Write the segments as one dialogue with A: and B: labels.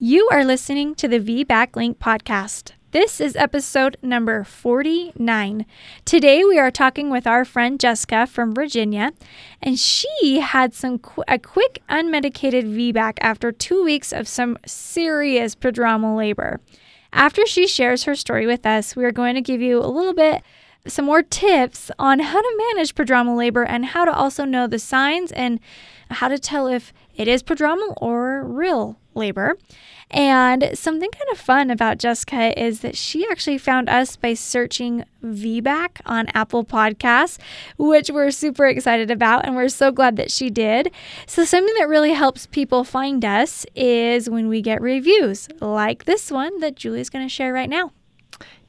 A: You are listening to the VBAC Link podcast. This is episode number 49. Today we are talking with our friend Jessica from Virginia, and she had some qu- a quick unmedicated VBAC after 2 weeks of some serious prodromal labor. After she shares her story with us, we are going to give you a little bit some more tips on how to manage prodromal labor and how to also know the signs and how to tell if it is prodromal or real labor. And something kind of fun about Jessica is that she actually found us by searching VBAC on Apple Podcasts, which we're super excited about, and we're so glad that she did. So, something that really helps people find us is when we get reviews like this one that Julie's going to share right now.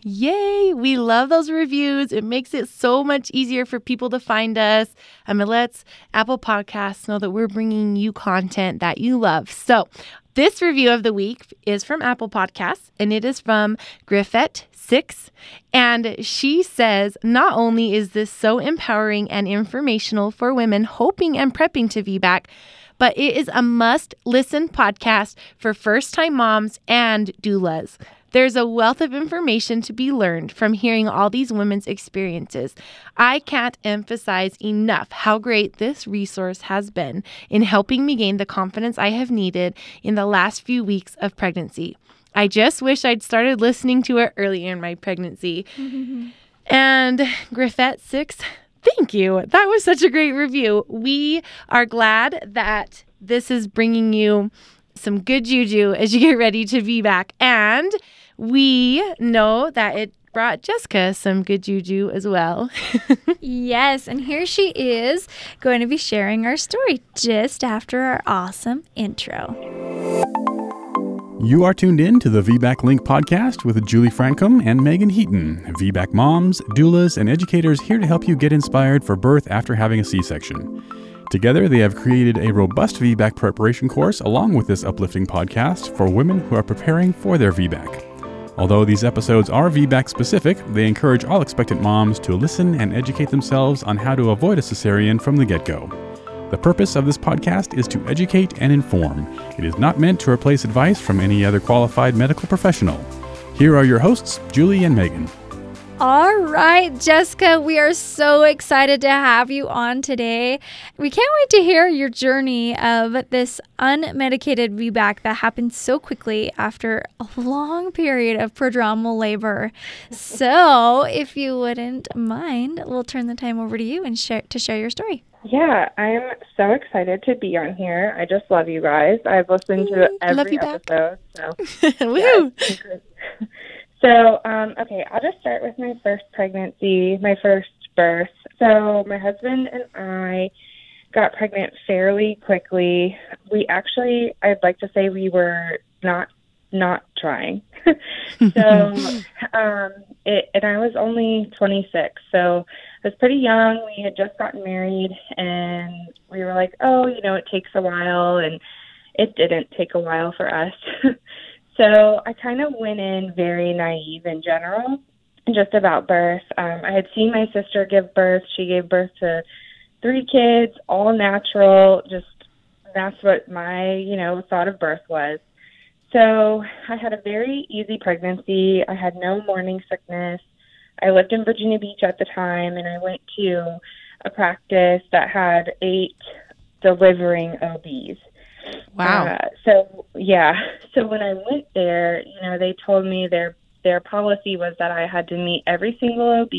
B: Yay! We love those reviews. It makes it so much easier for people to find us. and it lets Apple Podcasts know that we're bringing you content that you love. So, this review of the week is from Apple Podcasts and it is from Griffette6. And she says, Not only is this so empowering and informational for women hoping and prepping to VBAC, but it is a must listen podcast for first time moms and doulas. There's a wealth of information to be learned from hearing all these women's experiences. I can't emphasize enough how great this resource has been in helping me gain the confidence I have needed in the last few weeks of pregnancy. I just wish I'd started listening to it earlier in my pregnancy. and Griffette 6, thank you. That was such a great review. We are glad that this is bringing you some good juju as you get ready to VBAC. And we know that it brought Jessica some good juju as well.
A: yes, and here she is going to be sharing our story just after our awesome intro.
C: You are tuned in to the VBAC Link podcast with Julie Francom and Meagan Heaton, VBAC moms, doulas, and educators here to help you get inspired for birth after having a C section. Together, they have created a robust VBAC preparation course along with this uplifting podcast for women who are preparing for their VBAC. Although these episodes are VBAC specific, they encourage all expectant moms to listen and educate themselves on how to avoid a cesarean from the get go. The purpose of this podcast is to educate and inform. It is not meant to replace advice from any other qualified medical professional. Here are your hosts, Julie and Meagan.
A: All right, Jessica, we are so excited to have you on today. We can't wait to hear your journey of this unmedicated VBAC that happened so quickly after a long period of prodromal labor. So, if you wouldn't mind, we'll turn the time over to you and share to share your story.
D: Yeah, I'm so excited to be on here. I just love you guys. I've listened to every episode. Love you back. So,
B: Woo!
D: So, um, okay, I'll just start with my first pregnancy, my first birth. So, my husband and I got pregnant fairly quickly. We actually, I'd like to say we were not not trying. so, um, it, and I was only 26, so I was pretty young. We had just gotten married, and we were like, oh, you know, it takes a while, and it didn't take a while for us. So I kind of went in very naive in general, just about birth. Um, I had seen my sister give birth. She gave birth to three kids, all natural. Just that's what my, you know, thought of birth was. So I had a very easy pregnancy. I had no morning sickness. I lived in Virginia Beach at the time, and I went to a practice that had eight delivering OBs.
B: Wow.
D: Uh, so yeah, so when I went there, you know, they told me their their policy was that I had to meet every single OB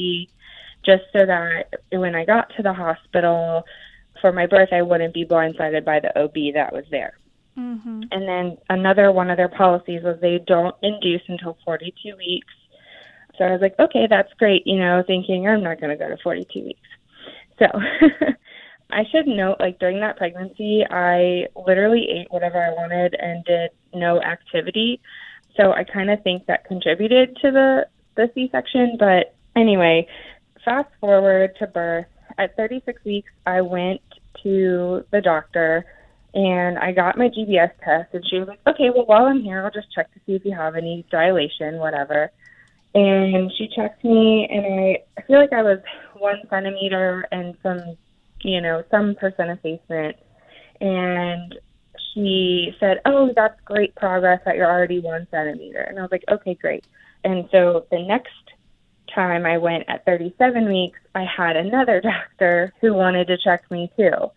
D: just so that when I got to the hospital for my birth, I wouldn't be blindsided by the OB that was there.
A: Mm-hmm.
D: And then another one of their policies was they don't induce until 42 weeks. So I was like, okay, that's great, you know, thinking I'm not going to go to 42 weeks. So I should note, like during that pregnancy, I literally ate whatever I wanted and did no activity. So I kind of think that contributed to the the C-section. But anyway, fast forward to birth. At 36 weeks, I went to the doctor and I got my GBS test, and she was like, "Okay, well, while I'm here, I'll just check to see if you have any dilation, whatever." And she checked me, and I, I feel like I was one centimeter and some you know, some percent effacement. And she said, "Oh, that's great progress. That you're already one centimeter." And I was like, "Okay, great." And so the next time I went at 37 weeks, I had another doctor who wanted to check me too.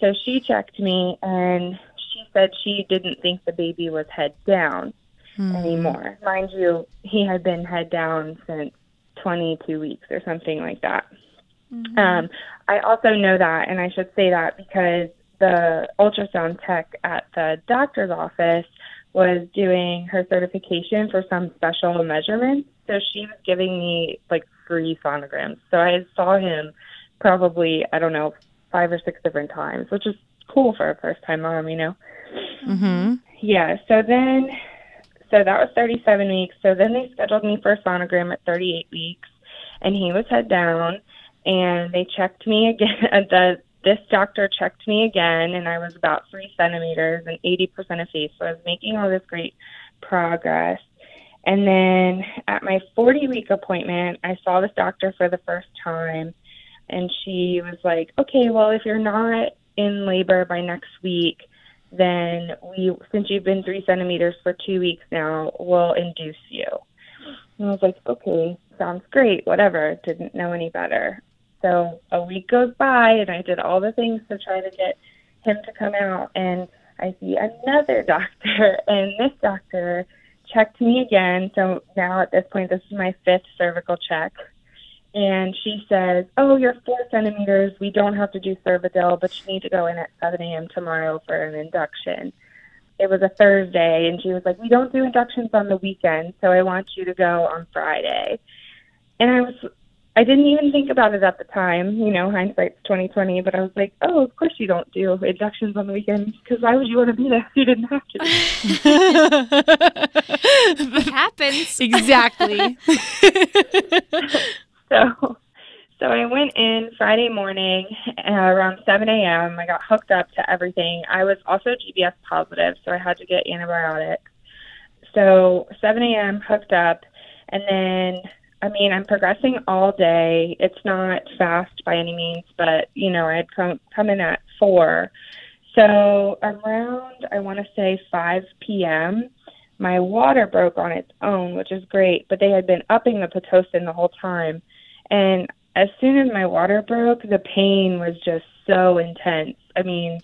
D: So she checked me and she said she didn't think the baby was head down
B: Hmm.
D: anymore. Mind you, he had been head down since 22 weeks or something like that. Um, I also know that, and I should say that because the ultrasound tech at the doctor's office was doing her certification for some special measurements. So she was giving me like free sonograms. So I saw him probably, I don't know, five or six different times, which is cool for a first time mom, you know?
B: Mm-hmm.
D: Yeah. So then, so that was 37 weeks. So then they scheduled me for a sonogram at 38 weeks, and he was head down, and they checked me again. The this doctor checked me again, and I was about three centimeters and 80% effaced. So I was making all this great progress. And then at my 40 week appointment, I saw this doctor for the first time, and she was like, "Okay, well, if you're not in labor by next week." then we, since you've been three centimeters for two weeks now, we'll induce you. And I was like, okay, sounds great, whatever. Didn't know any better. So a week goes by, and I did all the things to try to get him to come out, and I see another doctor, and this doctor checked me again. So now at this point, this is my fifth cervical check. And she says, Oh, you're four centimeters. We don't have to do Cervidil, but you need to go in at 7 a.m. tomorrow for an induction. It was a Thursday, and she was like, We don't do inductions on the weekend, so I want you to go on Friday. And I was, I didn't even think about it at the time. You know, hindsight's 2020, but I was like, Oh, of course you don't do inductions on the weekend, because why would you want to be there if you didn't have to?
A: It happens.
B: exactly.
D: So, so I went in Friday morning uh, around 7 a.m. I got hooked up to everything. I was also GBS positive, so I had to get antibiotics. So 7 a.m. hooked up, and then I mean I'm progressing all day. It's not fast by any means, but you know I'd come come in at four. So around I want to say 5 p.m. My water broke on its own, which is great, but they had been upping the pitocin the whole time. And as soon as my water broke, the pain was just so intense. I mean,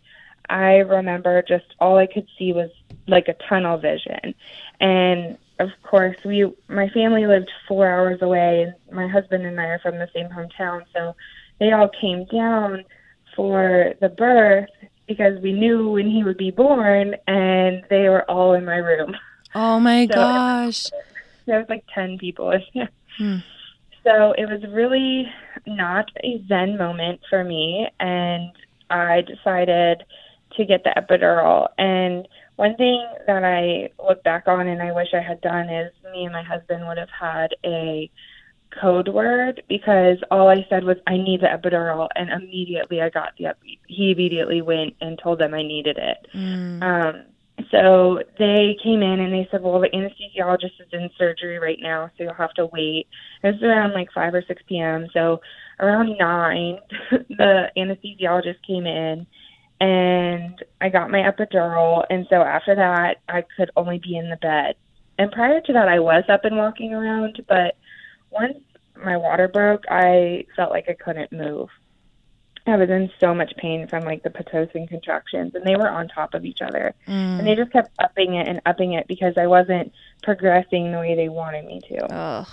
D: I remember just all I could see was like a tunnel vision. And of course, we my family lived 4 hours away and my husband and I are from the same hometown, so they all came down for the birth because we knew when he would be born and they were all in my room.
B: Oh my
D: So-
B: gosh.
D: There was like 10 people in there.
B: Hmm.
D: So it was really not a zen moment for me, and I decided to get the epidural. And one thing that I look back on and I wish I had done is me and my husband would have had a code word because all I said was I need the epidural, and immediately I got the ep- he immediately went and told them I needed it.
B: Mm.
D: Um, so they came in and they said, well, the anesthesiologist is in surgery right now, so you'll have to wait. It was around like 5 or 6 p.m. So around 9, the anesthesiologist came in and I got my epidural. And so after that, I could only be in the bed. And prior to that, I was up and walking around, but once my water broke, I felt like I couldn't move. I was in so much pain from like the pitocin contractions, and they were on top of each other.
B: Mm.
D: And they just kept upping it and upping it because I wasn't progressing the way they wanted me to.
B: Ugh.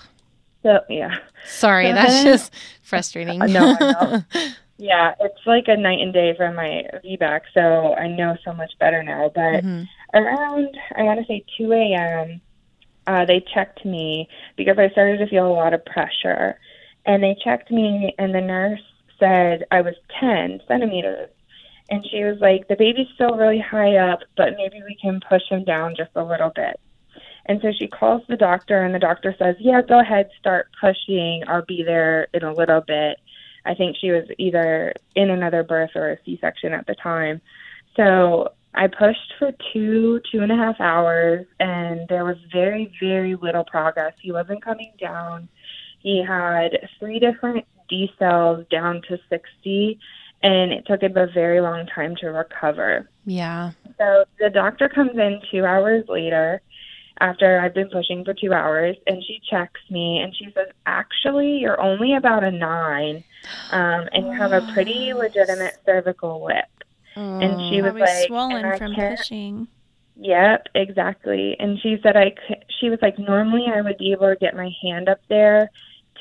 D: So, yeah.
B: Sorry,
D: So
B: that's
D: then-
B: just frustrating.
D: I know, I know. Yeah, it's like a night and day from my VBAC, so I know so much better now. But
B: Mhm.
D: around, I want to say 2 a.m., uh, they checked me because I started to feel a lot of pressure. And they checked me, and the nurse said I was 10 centimeters. And she was like, the baby's still really high up, but maybe we can push him down just a little bit. And so she calls the doctor, and the doctor says, Yeah, go ahead, start pushing. I'll be there in a little bit. I think she was either in another birth or a C section at the time. So I pushed for two, two and a half hours, and there was very, very little progress. He wasn't coming down. He had three different decels down to 60, and it took him a very long time to recover.
B: Yeah.
D: So the doctor comes in two hours later after I've been pushing for two hours, and she checks me and she says, Actually, you're only about a nine, um, and you have a pretty legitimate cervical lip. And she was like,
A: swollen
D: "And I
A: from
D: can't-
A: pushing.
D: Yep, exactly. And she said I could, she was like normally I would be able to get my hand up there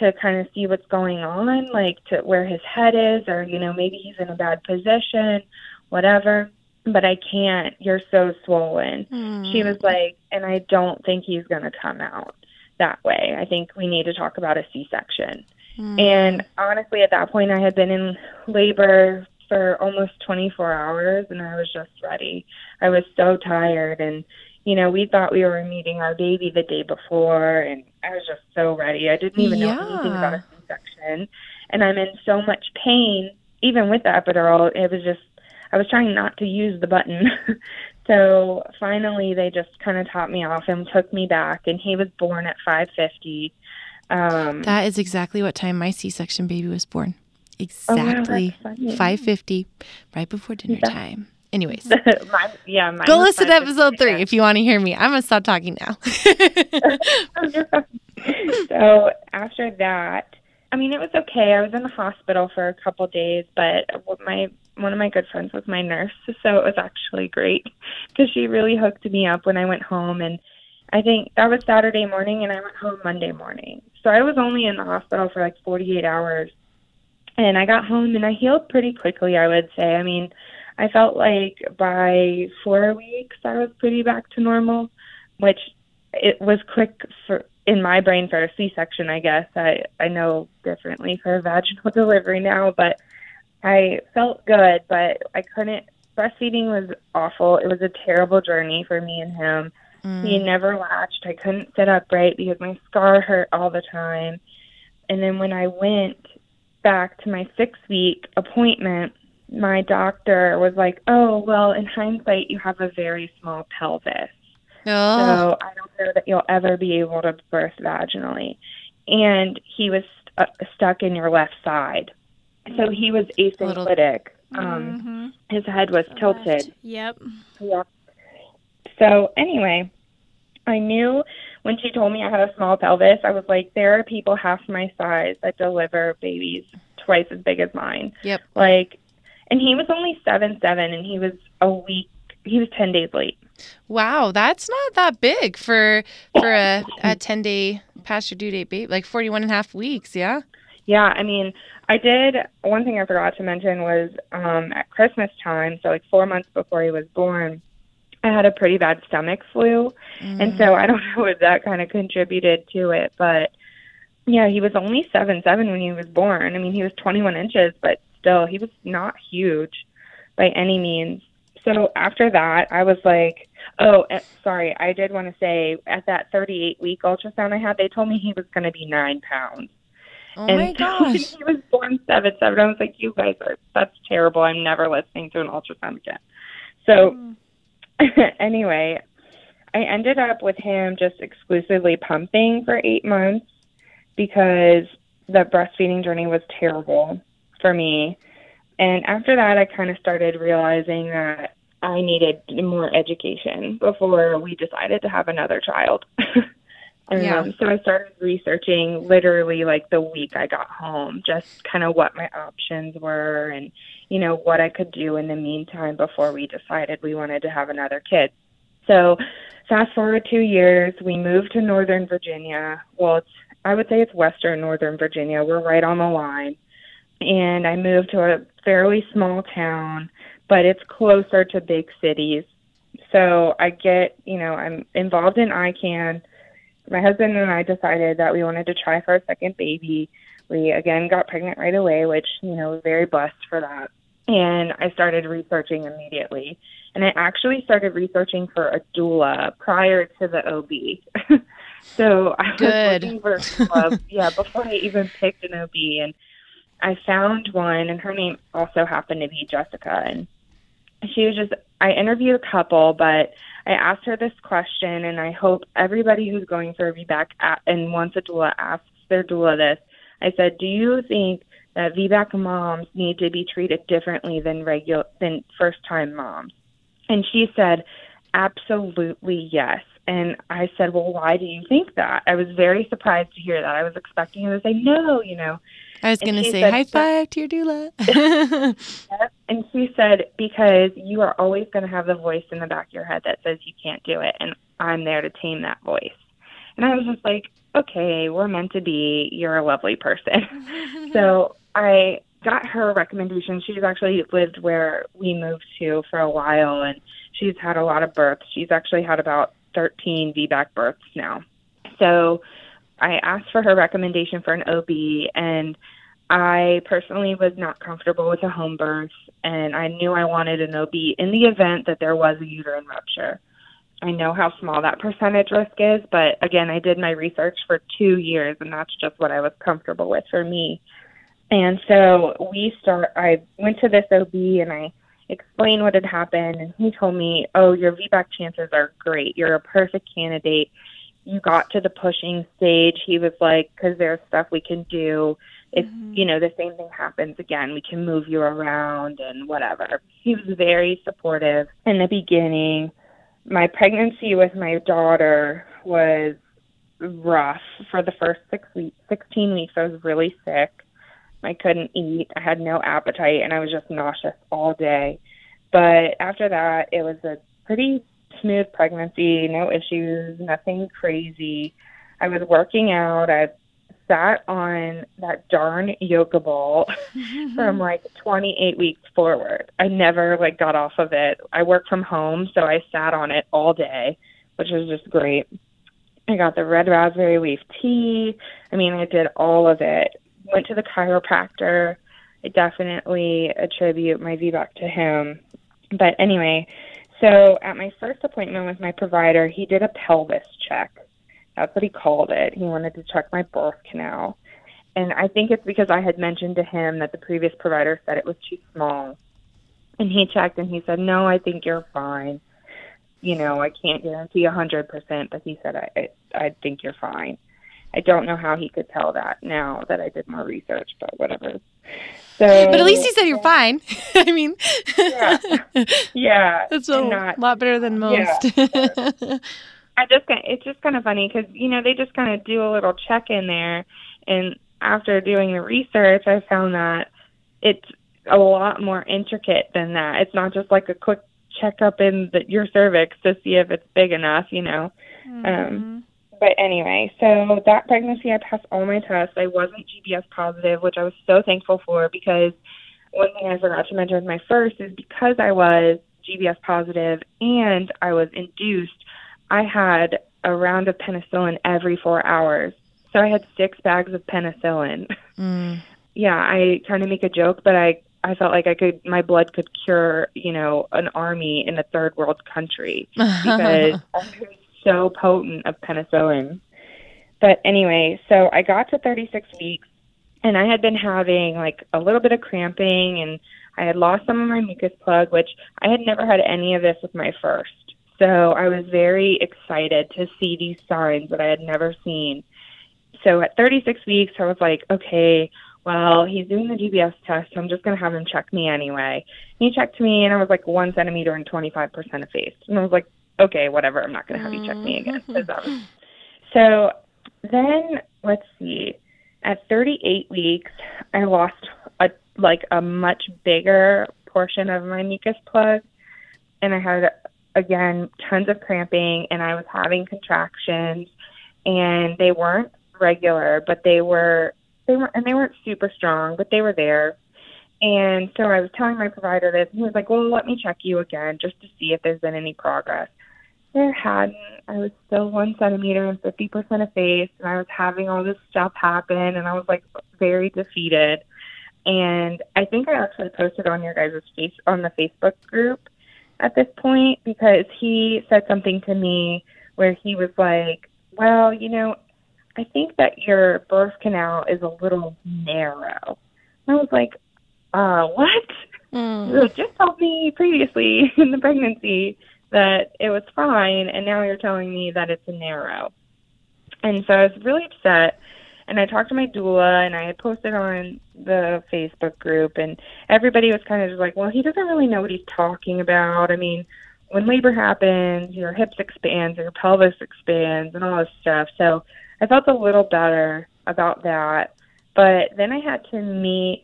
D: to kind of see what's going on, like to where his head is or you know maybe he's in a bad position, whatever. But I can't. You're so swollen. Hmm. She was like, and I don't think he's going to come out that way. I think we need to talk about a C-section. Hmm. And honestly, at that point, I had been in labor for almost 24 hours and I was just ready. I was so tired. And, you know, we thought we were meeting our baby the day before and I was just so ready. I didn't even know anything about a C section. And I'm in so much pain, even with the epidural. It was just, I was trying not to use the button. so finally, they just kind of taught me off and took me back. And he was born at 550. Um,
B: That is exactly what time my C-section baby was born.
D: Oh, wow,
B: Exactly. 5:50 right before dinner
D: Yeah.
B: time. Anyways,
D: mine, yeah, mine
B: go listen to episode 3
D: yeah.
B: if you want to hear me. I'm going to stop talking now.
D: so after that, I mean, it was okay. I was in the hospital for a couple days, but my one of my good friends was my nurse, so it was actually great because she really hooked me up when I went home. And I think that was Saturday morning, and I went home Monday morning. So I was only in the hospital for like 48 hours, and I got home and I healed pretty quickly. I would say. I mean, I felt like by four weeks I was pretty back to normal, which it was quick for in my brain for a C-section. I guess I I know differently for a vaginal delivery now, but I felt good, but I couldn't. Breastfeeding was awful. It was a terrible journey for me and him. He mm. never latched. I couldn't sit upright because my scar hurt all the time. And then when I went back to my six week appointment, my doctor was like, "Oh, well, in hindsight, you have a very small pelvis."
B: Oh,
D: So I don't know that you'll ever be able to birth vaginally. And he was st- uh, stuck in your left side. So he was asynclitic. Um,
A: Mhm.
D: his head was tilted.
A: Yep.
D: Yeah. So anyway, I knew when she told me I had a small pelvis, I was like, there are people half my size that deliver babies twice as big as mine.
B: Yep.
D: Like, and he was only seven seven, and he was a week. He was ten days late.
B: Wow, that's not that big for for a, a 10 day past your due date baby, like 41 and a half weeks, yeah?
D: Yeah, I mean, I did. One thing I forgot to mention was um, at Christmas time, so like four months before he was born, I had a pretty bad stomach flu, and so I don't know if that kind of contributed to it, but yeah, he was only seven seven when he was born. I mean, he was 21 inches, but still, he was not huge by any means. So after that, I was like, oh, eh, sorry, I did want to say at that 38 week ultrasound I had, they told me he was going to be nine pounds.
B: Oh
D: and
B: my gosh.
D: he was born seven seven. I was like, you guys are that's terrible. I'm never listening to an ultrasound again. So anyway, I ended up with him just exclusively pumping for eight months because the breastfeeding journey was terrible for me. And after that, I kind of started realizing that I needed more education before we decided to have another child. Um,
B: Yeah.
D: So I started researching literally like the week I got home, just kind of what my options were and, you know, what I could do in the meantime before we decided we wanted to have another kid. So fast forward two years, we moved to Northern Virginia. Well, it's, I would say it's Western Northern Virginia. We're right on the line. And I moved to a fairly small town, but it's closer to big cities. So I get, you know, I'm involved in ICAN my husband and I decided that we wanted to try for a second baby. We again got pregnant right away, which, you know, very blessed for that. And I started researching immediately. And I actually started researching for a doula prior to the OB. so I
B: Good.
D: was looking for a doula, yeah, before I even picked an OB. And I found one, and her name also happened to be Jessica. And she was just, I interviewed a couple, but I asked her this question, and I hope everybody who's going for a VBAC and wants a doula asks their doula this. I said, Do you think that VBAC moms need to be treated differently than regular than first time moms. And she said, absolutely yes. And I said, well, why do you think that? I was very surprised to hear that. I was expecting her to say no, you know.
B: I was going to say high five to your
D: doula. and she said, because you are always going to have the voice in the back of your head that says you can't do it. And I'm there to tame that voice. And I was just like, okay, we're meant to be. You're a lovely person. so I got her recommendation. She's actually lived where we moved to for a while and she's had a lot of births. She's actually had about 13 VBAC births now. So I asked for her recommendation for an OB, and I personally was not comfortable with a home birth, and I knew I wanted an OB in the event that there was a uterine rupture. I know how small that percentage risk is, but again, I did my research for two years, and that's just what I was comfortable with for me. And so we start. I went to this OB, and I explained what had happened, and he told me, "Oh, your VBAC chances are great. You're a perfect candidate." You got to the pushing stage, he was like, because there's stuff we can do. If, mm-hmm. you know, the same thing happens again, we can move you around and whatever. He was very supportive in the beginning. My pregnancy with my daughter was rough for the first six weeks, 16 weeks. I was really sick. I couldn't eat. I had no appetite and I was just nauseous all day. But after that, it was a pretty smooth pregnancy, no issues, nothing crazy. I was working out. I sat on that darn yoga ball from like 28 weeks forward. I never like got off of it. I work from home, so I sat on it all day, which was just great. I got the red raspberry leaf tea. I mean, I did all of it. Went to the chiropractor. I definitely attribute my VBAC to him. But anyway, so at my first appointment with my provider, he did a pelvis check. That's what he called it. He wanted to check my birth canal. And I think it's because I had mentioned to him that the previous provider said it was too small. And he checked and he said, No, I think you're fine. You know, I can't guarantee a 100%, but he said, I, I, I think you're fine. I don't know how he could tell that now that I did more research, but whatever.
B: So, but at least he said you're fine. I mean,
D: yeah, yeah,
B: that's a not, lot better than most.
D: Yeah. I just it's just kind of funny because you know they just kind of do a little check in there, and after doing the research, I found that it's a lot more intricate than that. It's not just like a quick checkup in the, your cervix to see if it's big enough, you know. Mm-hmm. Um, but anyway, so that pregnancy, I passed all my tests. I wasn't GBS positive, which I was so thankful for because one thing I forgot to mention with my first is because I was GBS positive and I was induced, I had a round of penicillin every four hours. So I had six bags of penicillin. Mm. yeah, I kind of make a joke, but I I felt like I could my blood could cure, you know, an army in a third world country because so potent of penicillin. But anyway, so I got to 36 weeks and I had been having like a little bit of cramping and I had lost some of my mucus plug, which I had never had any of this with my first. So I was very excited to see these signs that I had never seen. So at 36 weeks, I was like, okay, well, he's doing the GBS test. So I'm just going to have him check me anyway. He checked me, and I was like one centimeter and 25% effaced. And I was like, okay, whatever, I'm not going to have you check me again. Mm-hmm. so then, let's see, at 38 weeks, I lost a like a much bigger portion of my mucus plug, and I had again tons of cramping, and I was having contractions, and they weren't regular, but they were they were and they weren't super strong, but they were there. And so I was telling my provider this, and he was like, "Well, let me check you again just to see if there's been any progress." There hadn't. I was still one centimeter and 50% effaced, and I was having all this stuff happen, and I was like very defeated. And I think I actually posted on your guys' face on the Facebook group at this point because he said something to me where he was like, "Well, you know, I think that your birth canal is a little narrow." And I was like, "Uh, what?" Mm. just told me previously in the pregnancy that it was fine, and now you're telling me that it's a narrow. And so I was really upset. And I talked to my doula, and I had posted on the Facebook group, and everybody was kind of just like, well, he doesn't really know what he's talking about. I mean, when labor happens, your hips expand, your pelvis expands, and all this stuff. So I felt a little better about that. But then I had to meet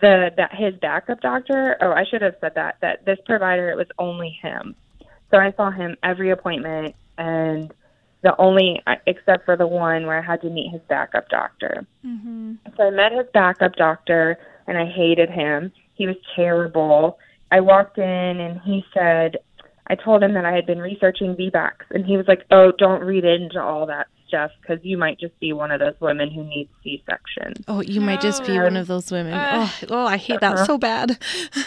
D: the that his backup doctor. Oh, I should have said that that this provider it was only him. So I saw him every appointment, and the only except for the one where I had to meet his backup doctor. Mm-hmm. So I met his backup doctor, and I hated him. He was terrible. I walked in, and he said, I told him that I had been researching VBACs, and he was like, "Oh, don't read into all that stuff because you might just be one of those women who needs C-section."
B: Oh, you might just be one of those women. Uh, oh, oh, I hate that so bad.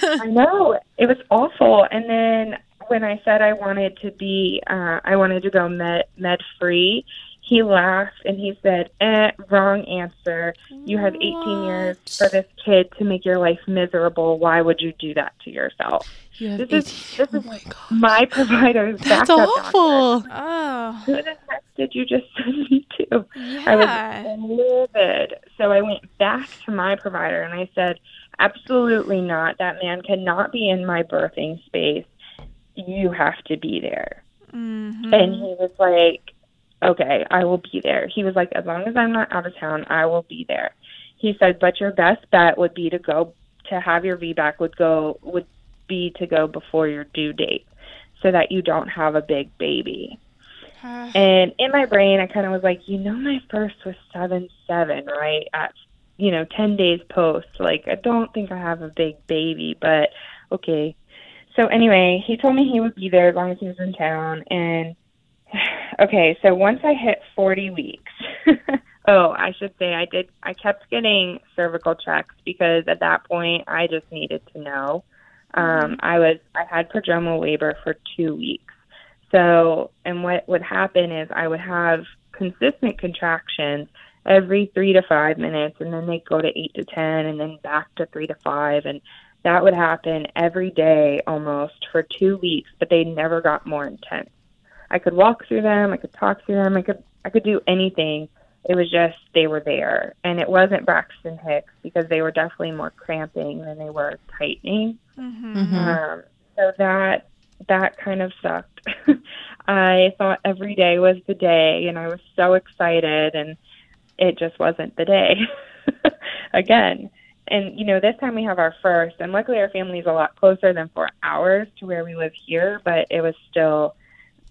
D: I know it was awful. And then when I said I wanted to be, uh, I wanted to go med med free, he laughed and he said, eh, wrong answer. You have 18 what? years for this kid to make your life miserable. Why would you do that to yourself?
B: You
D: this
B: 18.
D: is, this is my, my provider's
B: That's awful.
D: Doctor. Oh. Who the heck did you just send me to? Yeah. I was livid. So I went back to my provider and I said, absolutely not. That man cannot be in my birthing space. You have to be there. Mm-hmm. And he was like, okay, I will be there. He was like, as long as I'm not out of town, I will be there. He said, but your best bet would be to go to have your VBAC would go would be to go before your due date so that you don't have a big baby. and in my brain, I kind of was like, you know, my first was seven seven, right? At you know, ten days post. Like, I don't think I have a big baby, but okay. So anyway, he told me he would be there as long as he was in town, and okay, so once I hit 40 weeks, oh, I should say I did, I kept getting cervical checks because at that point I just needed to know. Um, mm-hmm. I was, I had prodromal labor for two weeks. So, and what would happen is I would have consistent contractions every three to five minutes, and then they'd go to eight to 10, and then back to three to five. And that would happen every day almost for two weeks, but they never got more intense. I could walk through them, I could talk through them, I could I could do anything. It was just they were there, and it wasn't Braxton Hicks because they were definitely more cramping than they were tightening. Mm-hmm. mm-hmm. Um, so that that kind of sucked. I thought every day was the day, and I was so excited, and it just wasn't the day again. And you know, this time we have our first, and luckily our family is a lot closer than four hours to where we live here, but it was still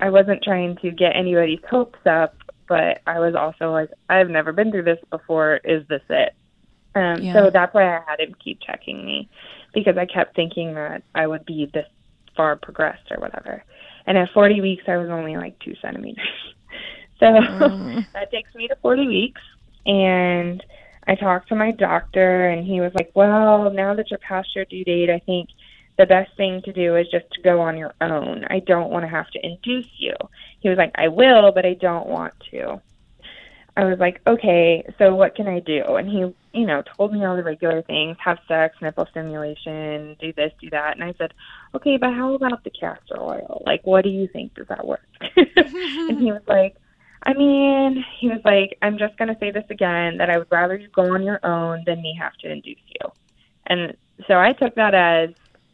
D: I wasn't trying to get anybody's hopes up, but I was also like, I've never been through this before. Is this it? Um, yeah. So that's why I had him keep checking me because I kept thinking that I would be this far progressed or whatever. And at 40 weeks, I was only like two centimeters. so mm. that takes me to 40 weeks. And I talked to my doctor, and he was like, Well, now that you're past your due date, I think the best thing to do is just to go on your own. I don't want to have to induce you. He was like, I will, but I don't want to. I was like, okay, so what can I do? And he, you know, told me all the regular things have sex, nipple stimulation, do this, do that. And I said, okay, but how about the castor oil? Like, what do you think? Does that work? and he was like, I mean, he was like, I'm just going to say this again that I would rather you go on your own than me have to induce you. And so I took that as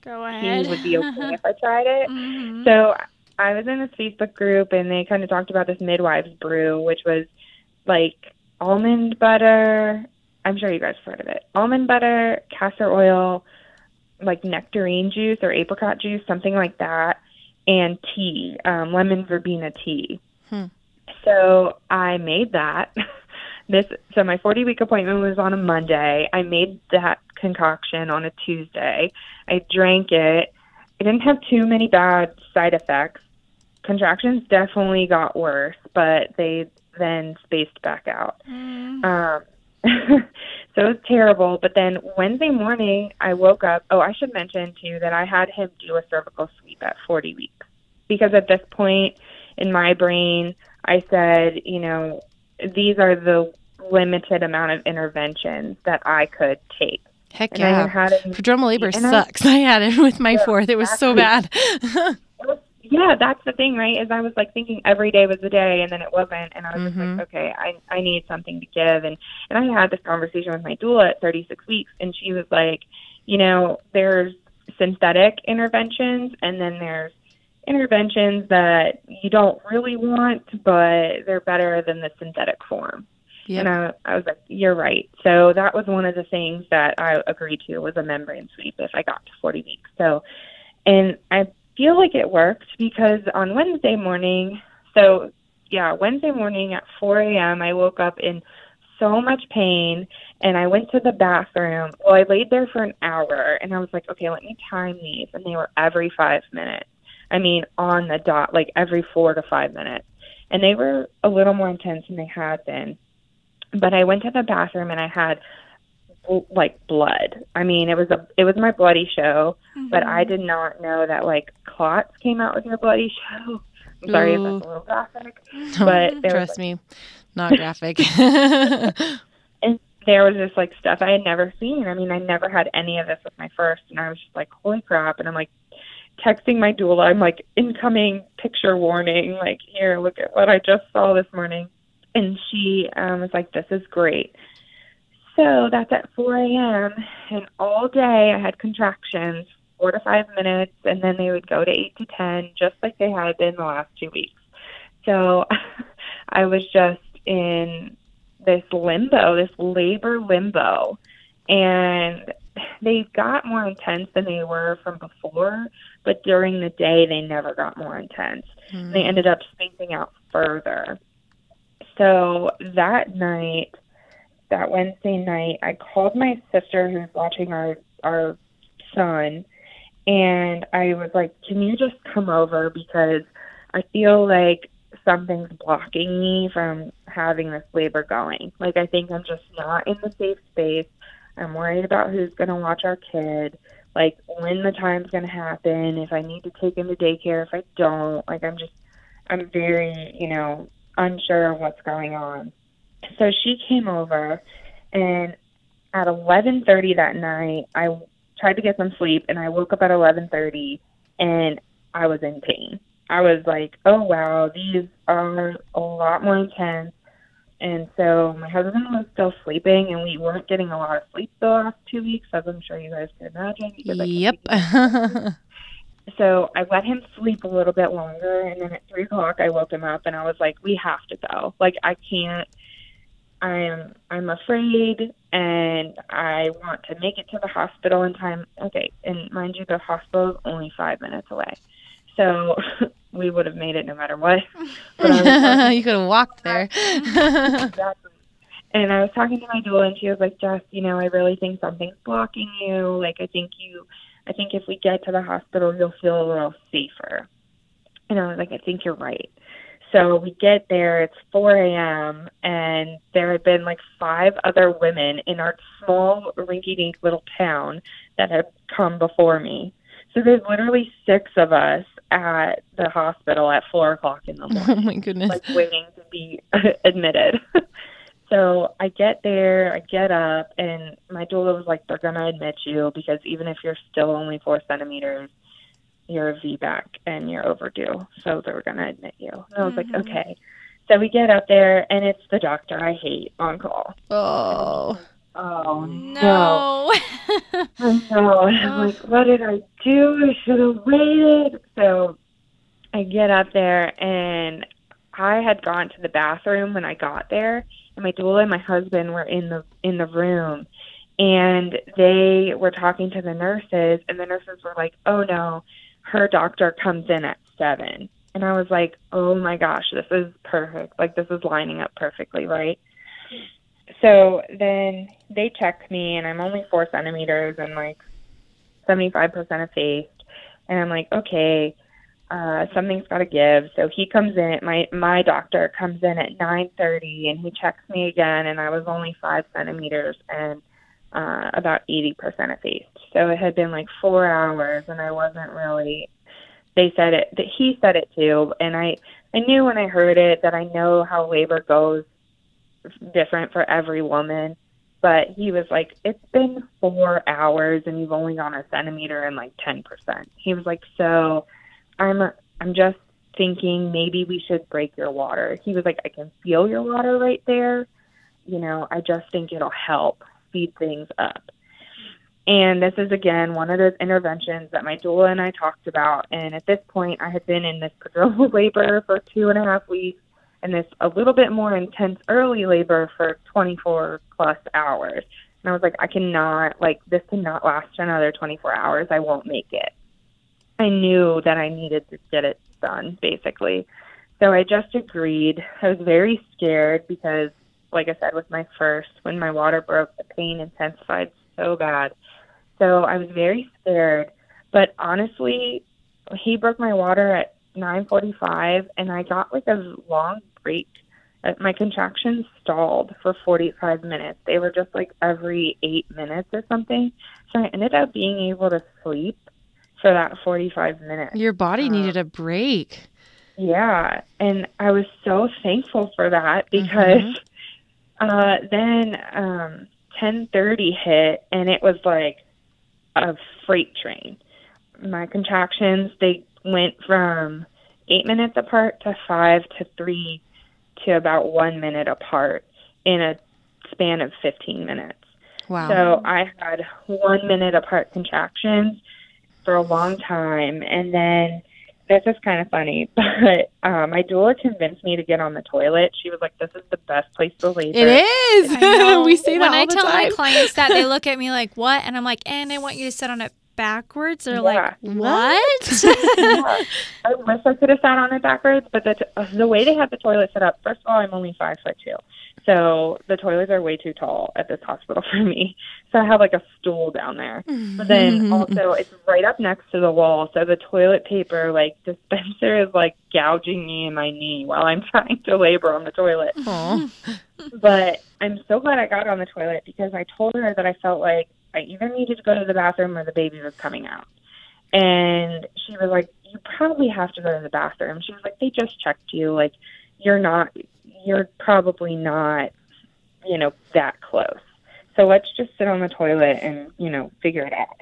A: Go ahead.
D: he would be okay if I tried it. Mm-hmm. So I was in this Facebook group and they kind of talked about this midwives brew, which was like almond butter. I'm sure you guys have heard of it. Almond butter, castor oil, like nectarine juice or apricot juice, something like that, and tea, um, lemon verbena tea. Hmm. So I made that. this so my 40 week appointment was on a Monday. I made that concoction on a Tuesday. I drank it. I didn't have too many bad side effects. Contractions definitely got worse, but they then spaced back out. Mm. Um, so it was terrible. But then Wednesday morning, I woke up. Oh, I should mention too that I had him do a cervical sweep at 40 weeks because at this point in my brain, I said, you know, these are the limited amount of interventions that I could take.
B: Heck and yeah. Prodromal labor sucks. I, I, had it with my yeah, fourth. It was exactly. so bad.
D: yeah, that's the thing, right? Is I was like thinking every day was the day, and then it wasn't, and I was just
B: Mhm.
D: like, okay, I I need something to give, and and I had this conversation with my doula at 36 weeks, and she was like, you know, there's synthetic interventions, and then there's interventions that you don't really want, but they're better than the synthetic form.
B: Yep.
D: And I, I was like, you're right. So that was one of the things that I agreed to was a membrane sweep if I got to 40 weeks. So, and I feel like it worked because on Wednesday morning, so yeah, Wednesday morning at 4 a.m., I woke up in so much pain and I went to the bathroom. Well, I laid there for an hour and I was like, okay, let me time these. And they were every five minutes. I mean, on the dot, like every four to five minutes. And they were a little more intense than they had been. But I went to the bathroom and I had like blood. I mean, it was a it was my bloody show, but I mm-hmm. did not know that like clots came out with your bloody show. I'm sorry if
B: Ooh.
D: that's a little graphic, mm. but there was
B: Trust me, not graphic.
D: and there was just like stuff I had never seen. I mean, I never had any of this with my first, and I was just like, holy crap! And I'm like texting my doula. I'm like, incoming picture warning. Like, here, look at what I just saw this morning. And she um, was like, this is great. So that's at 4 a.m. And all day I had contractions, four to five minutes, and then they would go to eight to 10, just like they had been the last two weeks. So I was just in this limbo, this labor limbo. And they got more intense than they were from before, but during the day they never got more intense. They ended up spacing out further. So that night, that Wednesday night, I called my sister who's watching our our son and I was like, "Can you just come over because I feel like something's blocking me from having this labor going. Like I think I'm just not in the safe space. I'm worried about who's going to watch our kid, like when the time's going to happen, if I need to take him to daycare, if I don't. Like I'm just I'm very, you know, unsure of what's going on. So she came over and at 11:30 that night, I tried to get some sleep and I woke up at 11:30 and I was in pain. I was like, "Oh wow, these are a lot more intense." And so my husband was still sleeping, and we weren't getting a lot of sleep the last two weeks, as I'm sure you guys can imagine. because
B: Yep.
D: so I let him sleep a little bit longer, and then at three o'clock I woke him up, and I was like, "We have to go. Like I can't. I'm I'm afraid, and I want to make it to the hospital in time. Okay, and mind you, the hospital is only five minutes away, so we would have made it no matter what. But I was talking-
B: you could have walked there.
D: exactly. And I was talking to my doula, and she was like, "Jess, you know, I really think something's blocking you. Like, I think you, I think if we get to the hospital, you'll feel a little safer." And I was like, "I think you're right." So we get there. It's 4 a.m. and there had been like five other women in our small, rinky-dink little town that had come before me. So there's literally six of us at the hospital at four o'clock in the morning
B: oh my goodness.
D: like waiting to be admitted. so I get there, I get up, and my doula was like, "They're gonna admit you because even if you're still only four centimeters, you're a VBAC and you're overdue. So they're gonna admit you." And I was like, mm-hmm. "Okay." So we get up there, and it's the doctor I hate on call.
B: oh.
D: Oh no!
A: No.
D: I know. I'm like, what did I do? I should have waited. So I get up there and I had gone to the bathroom when I got there and my doula and my husband were in the in the room and they were talking to the nurses and the nurses were like, Oh no, her doctor comes in at seven and I was like, Oh my gosh, this is perfect. Like this is lining up perfectly, right? So then they check me, and I'm only four centimeters and like 75% effaced. And I'm like, okay, uh, something's got to give. So he comes in. My my doctor comes in at 9:30, and he checks me again, and I was only five centimeters and uh, about 80% effaced. So it had been like four hours, and I wasn't really. They said it. That he said it too, and I I knew when I heard it that I know how labor goes different for every woman. But he was like, it's been four hours and you've only gone a centimeter and like 10%. He was like, so I'm I'm just thinking maybe we should break your water. He was like, I can feel your water right there. You know, I just think it'll help speed things up. And this is again one of those interventions that my doula and I talked about. And at this point, I had been in this prodromal labor for two and a half weeks and this a little bit more intense early labor for 24 plus hours. And I was like, I cannot, like, this cannot last another 24 hours. I won't make it. I knew that I needed to get it done, basically. So I just agreed. I was very scared because, like I said, with my first, when my water broke, the pain intensified so bad. So I was very scared. But honestly, he broke my water at 9:45, and I got like a long break. Uh, My contractions stalled for 45 minutes. They were just like every eight minutes or something. So I ended up being able to sleep for that 45 minutes.
B: Your body
D: Um,
B: needed a break.
D: Yeah, and I was so thankful for that because uh, then um, 10:30 hit, and it was like a freight train. My contractions they went from eight minutes apart to five to three to about one minute apart in a span of 15 minutes.
B: Wow.
D: So I had one minute apart contractions for a long time. And then this is kind of funny, but um, my doula convinced me to get on the toilet. She was like, this is the best place to labor.
B: it is. We say that
A: when I tell
B: time.
A: my clients that they look at me like, "What?" and I'm like, "And I want you to sit on it backwards." They're
D: Yeah.
A: like, "What?"
D: Yeah. I wish I could have sat on it backwards, but the, t- the way they had the toilet set up, first of all, I'm only five foot two. So the toilets are way too tall at this hospital for me. So I have like a stool down there. But then mm-hmm. also it's right up next to the wall. So the toilet paper like dispenser is like gouging me in my knee while I'm trying to labor on the toilet.
B: Aw.
D: But I'm so glad I got on the toilet because I told her that I felt like I either needed to go to the bathroom or the baby was coming out. And she was like, You probably have to go to the bathroom. She was like, They just checked you. Like, you're not, you're probably not, you know, that close. So let's just sit on the toilet and, you know, figure it out.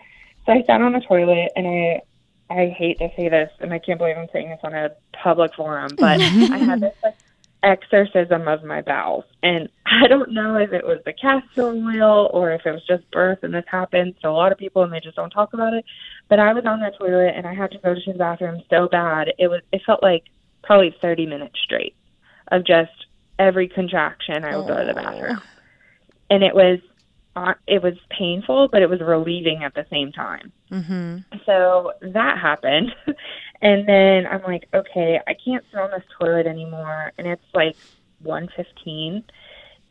D: So I sat on the toilet and I, I hate to say this and I can't believe I'm saying this on a public forum, but I had this like exorcism of my bowels. And I don't know if it was the castor oil or if it was just birth and this happens to a lot of people and they just don't talk about it. But I was on the toilet and I had to go to the bathroom so bad. It was it felt like probably 30 minutes straight of just every contraction I would go to the bathroom. And it was uh, it was painful, but it was relieving at the same time.
B: hmm
D: So that happened. And then I'm like, okay, I can't sit on this toilet anymore. And it's like 1:15.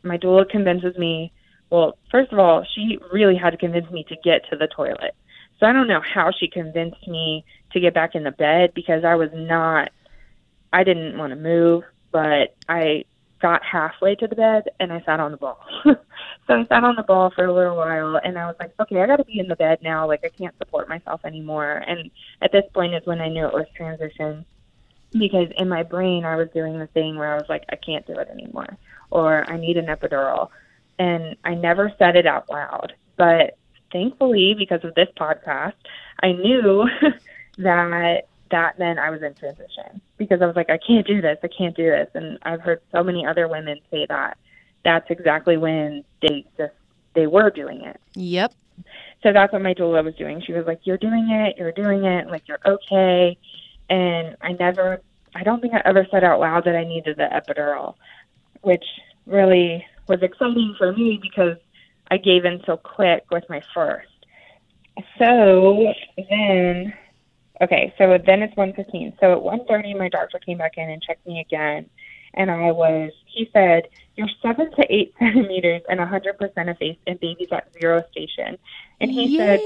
D: My doula convinces me. Well, first of all, she really had to convince me to get to the toilet. So I don't know how she convinced me to get back in the bed because I was not. I didn't want to move, but I got halfway to the bed and I sat on the ball. so I sat on the ball for a little while and I was like, okay, I got to be in the bed now. Like I can't support myself anymore. And at this point is when I knew it was transition because in my brain I was doing the thing where I was like, I can't do it anymore or I need an epidural. And I never said it out loud. But thankfully, because of this podcast, I knew that that meant I was in transition because I was like, I can't do this, I can't do this. And I've heard so many other women say that. That's exactly when they just they were doing it.
B: Yep.
D: So that's what my doula was doing. She was like, "You're doing it. You're doing it. Like you're okay." And I never, I don't think I ever said out loud that I needed the epidural, which really was exciting for me because I gave in so quick with my first. So then, okay, so then it's 1:15. So at 1:30, my doctor came back in and checked me again, and I was. He said, "You're seven to eight centimeters and 100% effaced, and baby's at zero station." And he said,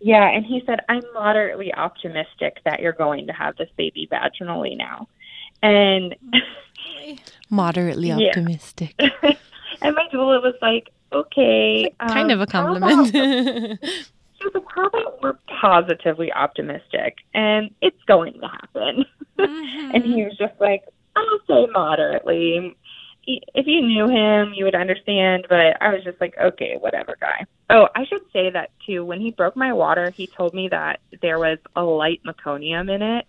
D: yeah, and he said, I'm moderately optimistic that you're going to have this baby vaginally now. And
B: Moderately optimistic.
D: and my doula was like, okay.
B: kind
D: um,
B: of a compliment.
D: About- She was like, how about we're positively optimistic and it's going to happen?
A: Mhm.
D: And he was just like, I'll say moderately. If you knew him, you would understand, but I was just like, okay, whatever, guy. Oh, I should say that too. When he broke my water, he told me that there was a light meconium in it,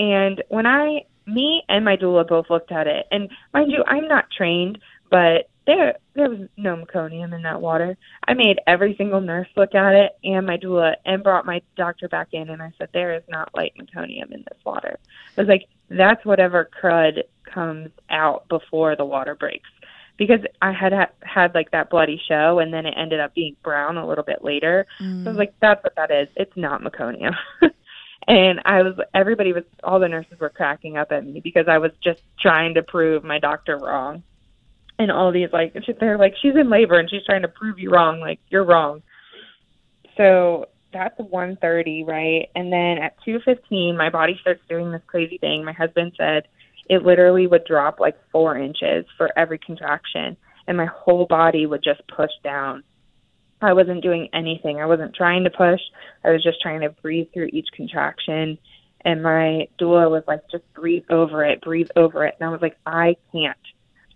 D: And when I, me and my doula both looked at it, and mind you, I'm not trained, but there there was no meconium in that water. I made every single nurse look at it and my doula and brought my doctor back in and I said there is not light meconium in this water. I was like that's whatever crud comes out before the water breaks because I had had, had like that bloody show and then it ended up being brown a little bit later. Mm. So I was like that's what that is. It's not meconium. and I was everybody was all the nurses were cracking up at me because I was just trying to prove my doctor wrong and all these like they're like she's in labor and she's trying to prove you wrong like you're wrong. So that's 1:30 right? And then at 2:15 my body starts doing this crazy thing. My husband said it literally would drop like 4 inches for every contraction and my whole body would just push down. I wasn't doing anything. I wasn't trying to push. I was just trying to breathe through each contraction and my doula was like just breathe over it breathe over it. And I was like I can't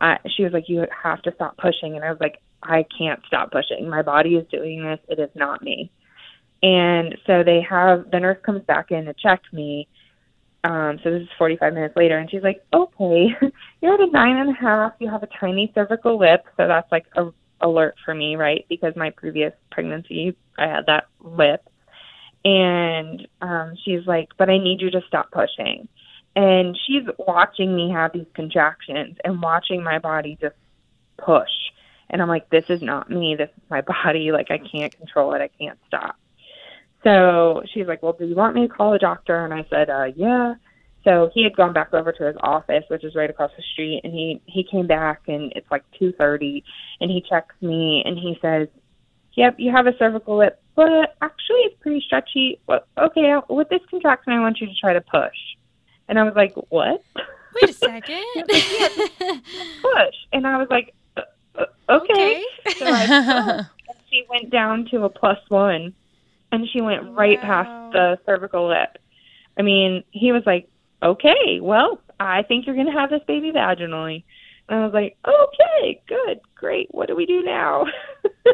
D: I, she was like, you have to stop pushing. And I was like, I can't stop pushing. My body is doing this. It is not me. And so they have, the nurse comes back in to check me. Um, so this is 45 minutes later. And she's like, okay, you're at a nine and a half. You have a tiny cervical lip. So that's like a alert for me, right? Because my previous pregnancy, I had that lip. And um, she's like, but I need you to stop pushing and she's watching me have these contractions and watching my body just push. And i'm like this is not me. This is my body. Like i can't control it. I can't stop. So she's like well do you want me to call a doctor? And i said uh yeah. So he had gone back over to his office which is right across the street. And he he came back and it's like two thirty. And he checks me and he says yep you have a cervical lip but actually it's pretty stretchy. Well, okay with this contraction i want you to try to push and I was like, what?
A: Wait a second.
D: push. And I was like, uh, uh, okay. okay. so I she went down to a plus one and she went right wow. past the cervical lip. I mean, he was like, okay, well, I think you're going to have this baby vaginally. And I was like, okay, good, great. What do we do now?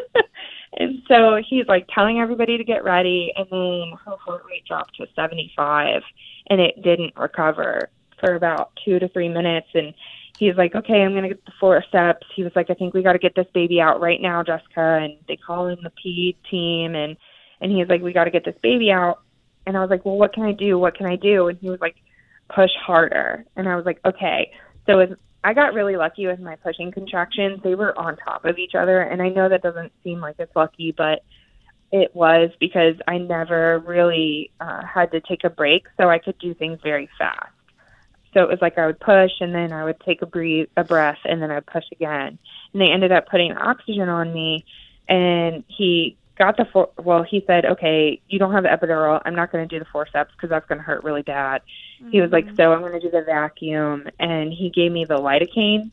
D: and so he's like telling everybody to get ready. And then her heart rate dropped to 75 and it didn't recover for about two to three minutes. And he's like, okay, I'm going to get the forceps. He was like, I think we got to get this baby out right now, Jessica. And they call in the ped team and, and he's like, we got to get this baby out. And I was like, well, what can I do? What can I do? And he was like, push harder. And I was like, okay. So as I got really lucky with my pushing contractions. They were on top of each other. And I know that doesn't seem like it's lucky, but it was because I never really uh, had to take a break, so I could do things very fast. So it was like I would push and then I would take a breathe, a breath, and then I'd push again. And they ended up putting oxygen on me, and he got the for- well. He said, "Okay, you don't have the epidural. I'm not going to do the forceps because that's going to hurt really bad." Mm-hmm. He was like, mm-hmm. "So I'm going to do the vacuum," and he gave me the lidocaine.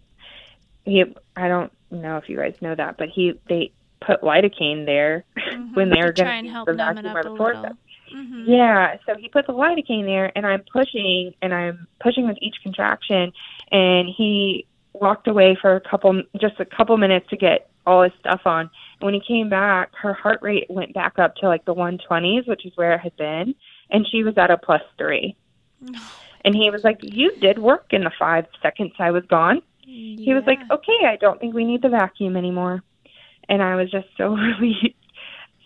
D: He, I don't know if you guys know that, but he they put lidocaine there mm-hmm. when they were going to the vacuum or the forceps. Mm-hmm. Yeah, so he put the lidocaine there, and I'm pushing, and I'm pushing with each contraction, and he walked away for a couple, just a couple minutes to get all his stuff on. And when he came back, her heart rate went back up to like the 120s, which is where it had been, and she was at a plus three. and he was like, "You did work in the five seconds I was gone." Yeah. He was like, "Okay, I don't think we need the vacuum anymore." And I was just so relieved.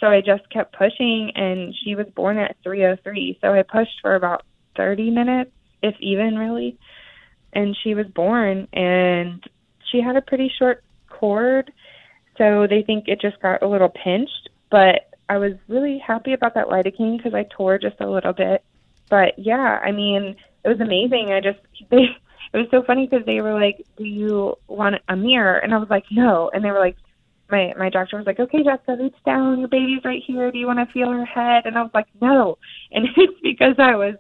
D: So I just kept pushing, and she was born at 3:03. So I pushed for about 30 minutes, if even really, and she was born. And she had a pretty short cord, so they think it just got a little pinched. But I was really happy about that lidocaine because I tore just a little bit. But yeah, I mean, it was amazing. I just they. It was so funny because they were like, "Do you want a mirror?" And I was like, "No." And they were like, my my doctor was like, "Okay, Jessica, reach down. Your baby's right here. Do you want to feel her head?" And I was like, "No." And it's because I was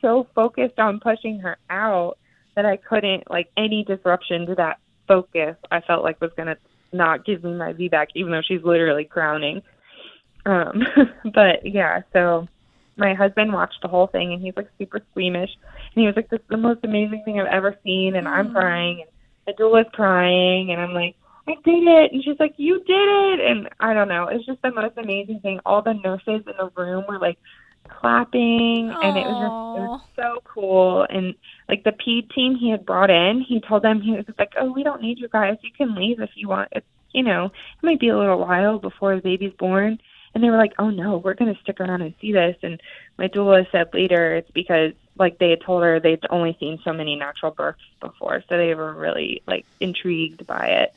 D: so focused on pushing her out that I couldn't like any disruption to that focus. I felt like was gonna not give me my VBAC, even though she's literally crowning. Um, but yeah, so my husband watched the whole thing and he's like super squeamish and he was like, "This is the most amazing thing I've ever seen," and I'm mm. crying and the doula's crying and I'm like I did it. And she's like, you did it. And I don't know. It's just the most amazing thing. All the nurses in the room were like clapping, and it was just it was so cool. And like the P team he had brought in, he told them he was like, "Oh, we don't need you guys. You can leave if you want. It's you know, it might be a little while before the baby's born." And they were like, "Oh no, we're going to stick around and see this." And my doula said later it's because like they had told her they'd only seen so many natural births before, so they were really like intrigued by it.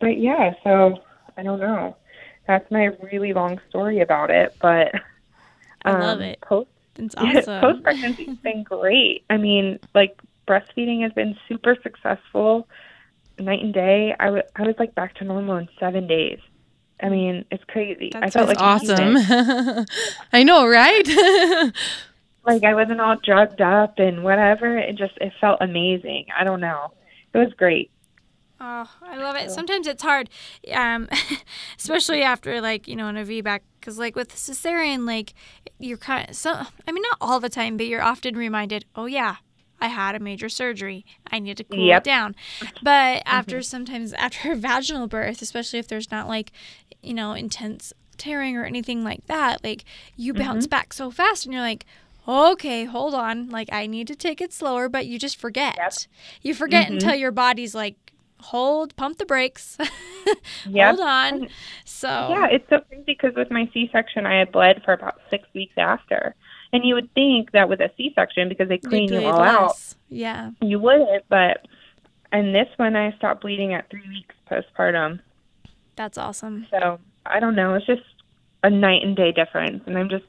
D: But yeah, so I don't know. That's my really long story about it, but
A: I love
D: um,
A: it.
D: Post
A: It's awesome.
D: post pregnancy's been great. I mean, like breastfeeding has been super successful, night and day. I wa- I was like back to normal in seven days. I mean, it's crazy. I
A: That's
D: felt like
B: awesome. I know, right?
D: like I wasn't all drugged up and whatever. It just it felt amazing. I don't know. It was great.
A: Oh, I love it. Sometimes it's hard, um, especially after like you know in a VBAC, because like with cesarean, like you're kind of so. I mean, not all the time, but you're often reminded, oh yeah, I had a major surgery. I need to cool
D: Yep.
A: it down. But after mm-hmm. sometimes after a vaginal birth, especially if there's not like you know intense tearing or anything like that, like you bounce mm-hmm. back so fast, and you're like. Okay, hold on. Like I need to take it slower, but you just forget.
D: Yep.
A: You forget mm-hmm. until your body's like, hold, pump the brakes.
D: Yep.
A: Hold on. So
D: Yeah, it's so crazy because with my C-section, I had bled for about six weeks after, and you would think that with a C-section because they clean you all out.
A: Yeah.
D: you wouldn't. But and this one, I stopped bleeding at three weeks postpartum.
A: That's awesome.
D: So I don't know. It's just a night and day difference, and I'm just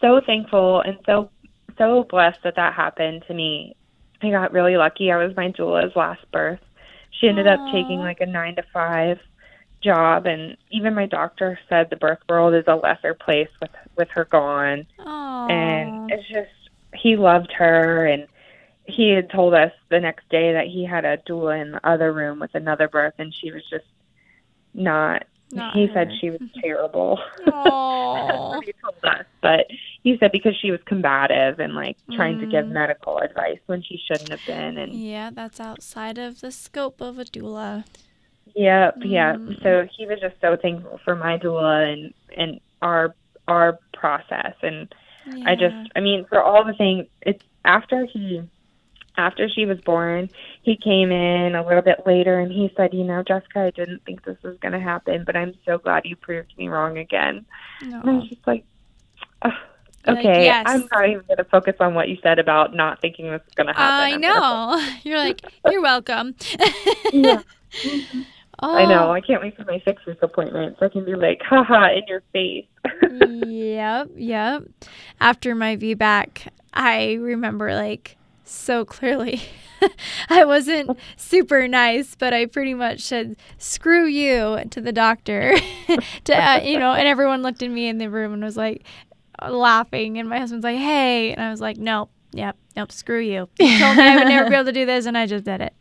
D: so thankful and so so blessed that that happened to me. I got really lucky. I was my doula's last birth. She ended up taking like a nine to five job, and even my doctor said the birth world is a lesser place with with her gone.
A: Oh.
D: And it's just he loved her, and he had told us the next day that he had a doula in the other room with another birth, and she was just not
A: Not
D: he said she was terrible. He told us. But he said because she was combative and like trying to give
A: Mm.
D: medical advice when she shouldn't have been. And
A: yeah, that's outside of the scope of a doula.
D: yep, yeah.
A: Mm.
D: So he was just so thankful for my doula and and our our process. And I just, I mean, for all the things, it's after he. After she was born, he came in a little bit later and he said, You know, Jessica, I didn't think this was going to happen, but I'm so glad you proved me wrong again. And I
A: No.
D: was just like, "Ugh,
A: You're like,
D: okay,
A: "Yes."
D: I'm not even going to focus on what you said about not thinking this is going to happen.
A: I
D: I'm
A: know. You're like, you're welcome.
D: Yeah.
A: oh,
D: I know. Oh. I can't wait for my six week appointment so I can be like, haha, in your face.
A: yep, yep. After my VBAC, I remember like so clearly. I wasn't super nice, but I pretty much said "screw you" to the doctor. to uh, you know, and everyone looked at me in the room and was like laughing, and my husband's like, "Hey," and I was like, "Nope." Yep, nope, screw you. You told me I would never be able to do this, and I just did it.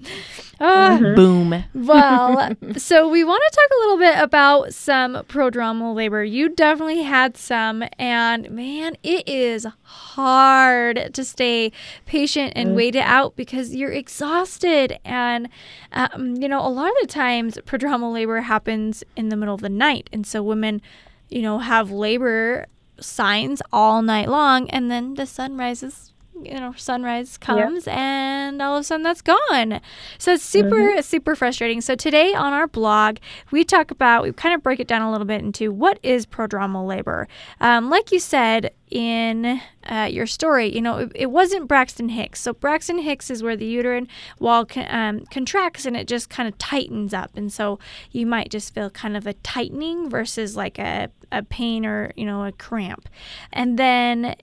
A: Ah,
B: Boom.
A: well, so we want to talk a little bit about some prodromal labor. You definitely had some, and man, it is hard to stay patient and wait it out because you're exhausted. And, um, you know, a lot of the times prodromal labor happens in the middle of the night. And so women, you know, have labor signs all night long, and then the sun rises you know, sunrise comes and all of a sudden that's gone. So it's super, super frustrating. So today on our blog, we talk about, we kind of break it down a little bit into what is prodromal labor. Um, like you said in uh, your story, you know, it, it wasn't Braxton Hicks. So Braxton Hicks is where the uterine wall con- um, contracts and it just kind of tightens up. And so you might just feel kind of a tightening versus like a, a pain or, you know, a cramp. And then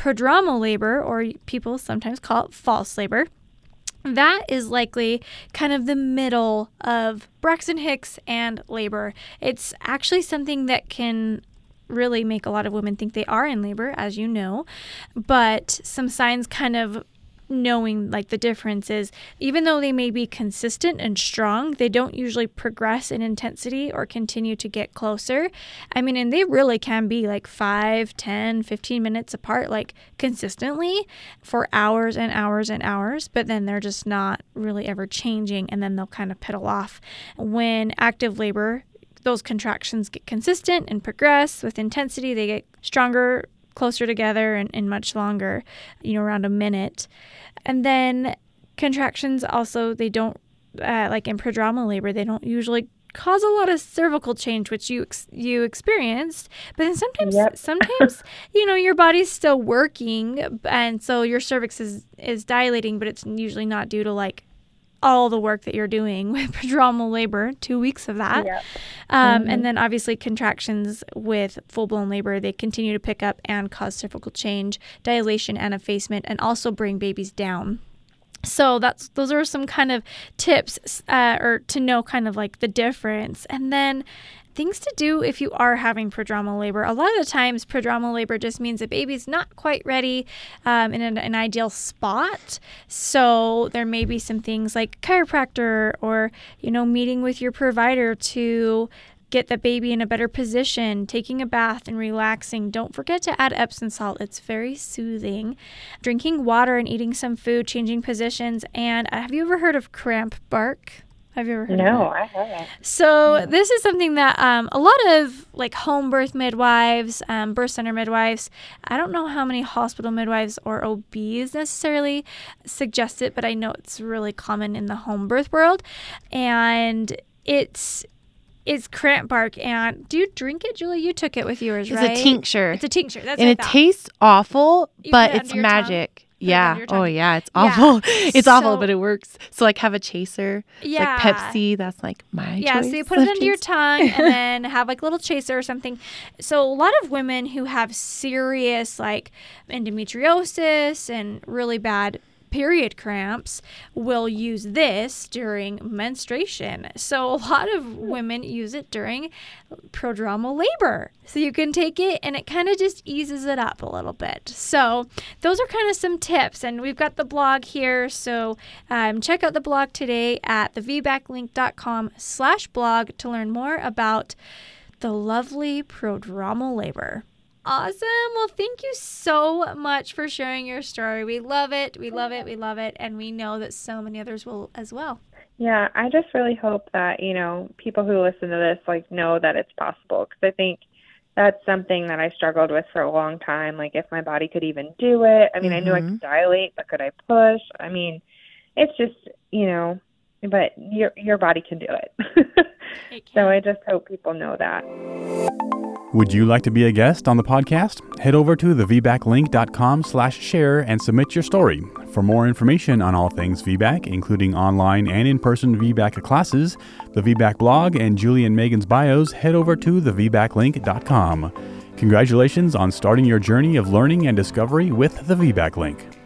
A: prodromal labor, or people sometimes call it false labor, that is likely kind of the middle of Braxton Hicks and labor. It's actually something that can really make a lot of women think they are in labor, as you know, but some signs kind of knowing like the difference is even though they may be consistent and strong they don't usually progress in intensity or continue to get closer. I mean and they really can be like 5 10 15 minutes apart like consistently for hours and hours and hours but then they're just not really ever changing and then they'll kind of pedal off. When active labor those contractions get consistent and progress with intensity they get stronger closer together and, and much longer, you know, around a minute. And then contractions also, they don't, uh, like in prodromal labor, they don't usually cause a lot of cervical change which you ex- you experienced but then sometimes
D: Yep.
A: sometimes you know your body's still working and so your cervix is is dilating but it's usually not due to like all the work that you're doing with prodromal labor two weeks of that
D: Yep.
A: um,
D: Mhm.
A: and then obviously contractions with full-blown labor they continue to pick up and cause cervical change dilation and effacement and also bring babies down so that's those are some kind of tips uh, or to know kind of like the difference and then things to do if you are having prodromal labor a lot of the times prodromal labor just means the baby's not quite ready um, in an, an ideal spot so there may be some things like chiropractor or you know meeting with your provider to get the baby in a better position, taking a bath and relaxing. Don't forget to add Epsom salt, it's very soothing. Drinking water and eating some food, changing positions. And uh, have you ever heard of cramp bark? Have you ever heard of it? No.
D: I haven't.
A: So this is something that um, a lot of like home birth midwives, um, birth center midwives. I don't know how many hospital midwives or OBs necessarily suggest it, but I know it's really common in the home birth world, and it's it's cramp bark. And do you drink it, Julie? You took it with yours,
B: It's
A: right?
B: It's a tincture.
A: It's a tincture. That's
B: and it
A: thought.
B: tastes awful,
A: You
B: but
A: it
B: it's magic
A: tongue?
B: Yeah. Oh yeah, it's
A: Yeah.
B: awful. it's awful, but it works. So like have a chaser.
A: yeah.
B: Like Pepsi, that's like my
A: Yeah,
B: choice
A: so you put it under your tongue and then have like a little chaser or something. So a lot of women who have serious like endometriosis and really bad period cramps will use this during menstruation. So a lot of women use it during prodromal labor. So you can take it and it kind of just eases it up a little bit. So those are kind of some tips and we've got the blog here. So um, check out the blog today at thevbaclink.com slash blog to learn more about the lovely prodromal labor. Awesome. Well, thank you so much for sharing your story. We love it. We love it. We love it. And we know that so many others will as well.
D: Yeah, I just really hope that, you know, people who listen to this like know that it's possible because I think that's something that I struggled with for a long time like if my body could even do it. I mean, I knew I
B: Mhm.
D: could dilate, but could I push? I mean, it's just, you know, but your your body can do it.
A: It can. so.
D: I just hope people know that.
C: Would you like to be a guest on the podcast? Head over to thevbaclink.com slash share and submit your story. For more information on all things VBAC, including online and in-person VBAC classes, the VBAC blog, and Julie and Meagan's bios, head over to thevbaclink.com. Congratulations on starting your journey of learning and discovery with the VBAC Link.